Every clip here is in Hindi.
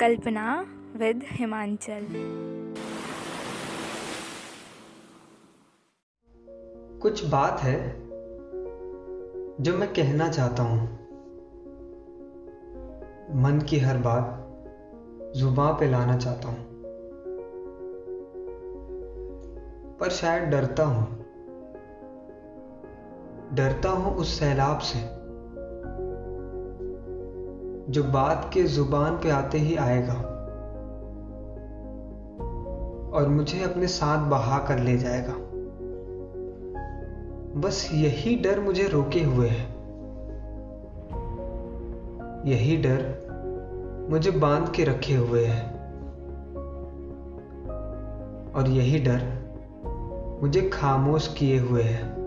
कल्पना विद हिमांचल। कुछ बात है जो मैं कहना चाहता हूँ। मन की हर बात जुबा पे लाना चाहता हूँ। पर शायद डरता हूँ। डरता हूँ उस सैलाब से जो बात के ज़ुबान पे आते ही आएगा और मुझे अपने साथ बहा कर ले जाएगा। बस यही डर मुझे रोके हुए है। यही डर मुझे बाँध के रखे हुए है। और यही डर मुझे खामोश किए हुए है।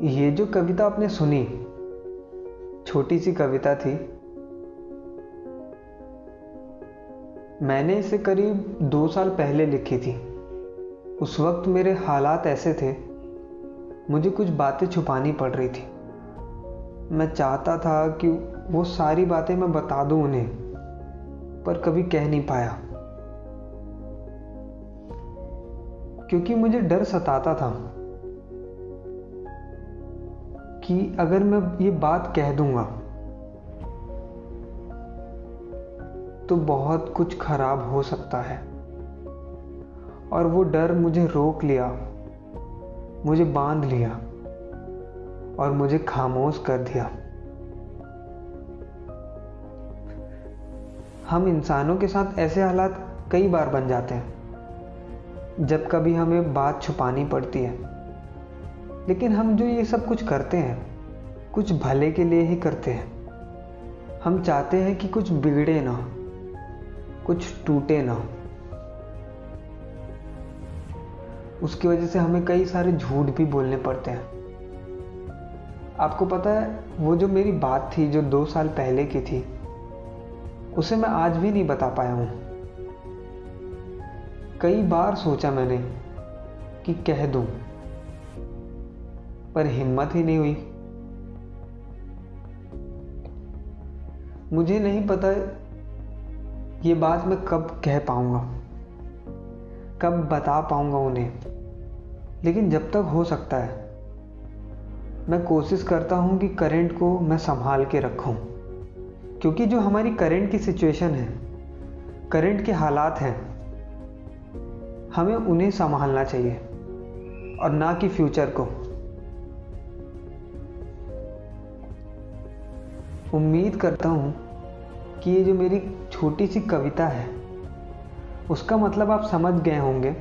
ये जो कविता आपने सुनी, छोटी सी कविता थी, मैंने इसे करीब दो साल पहले लिखी थी। उस वक्त मेरे हालात ऐसे थे, मुझे कुछ बातें छुपानी पड़ रही थी। मैं चाहता था कि वो सारी बातें मैं बता दूँ उन्हें, पर कभी कह नहीं पाया। क्योंकि मुझे डर सताता था। कि अगर मैं ये बात कह दूँगा तो बहुत कुछ खराब हो सकता है। और वो डर मुझे रोक लिया, मुझे बाँध लिया, और मुझे खामोश कर दिया। हम इंसानों के साथ ऐसे हालात कई बार बन जाते हैं, जब कभी हमें बात छुपानी पड़ती है। लेकिन हम जो ये सब कुछ करते हैं, कुछ भले के लिए ही करते हैं। हम चाहते हैं कि कुछ बिगड़े ना कुछ टूटे ना उसकी वजह से हमें कई सारे झूठ भी बोलने पड़ते हैं। आपको पता है, वो जो मेरी बात थी, जो दो साल पहले की थी, उसे मैं आज भी नहीं बता पाया हूँ। कई बार सोचा मैंने कि कह दूँ पर हिम्मत ही नहीं हुई। मुझे नहीं पता ये बात मैं कब कह पाऊँगा, कब बता पाऊँगा उन्हें। लेकिन जब तक हो सकता है, मैं कोशिश करता हूँ कि करंट को मैं संभाल के रखूँ। क्योंकि जो हमारी करंट की सिचुएशन है, करंट के हालात हैं, हमें उन्हें संभालना चाहिए, और ना कि फ्यूचर को। उम्मीद करता हूँ कि ये जो मेरी छोटी सी कविता है, उसका मतलब आप समझ गए होंगे।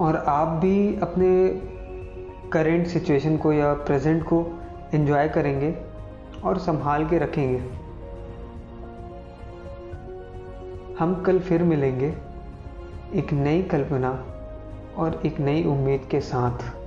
और आप भी अपने करेंट सिचुएशन को या प्रेजेंट को एंजॉय करेंगे और संभाल के रखेंगे। हम कल फिर मिलेंगे एक नई कल्पना और एक नई उम्मीद के साथ।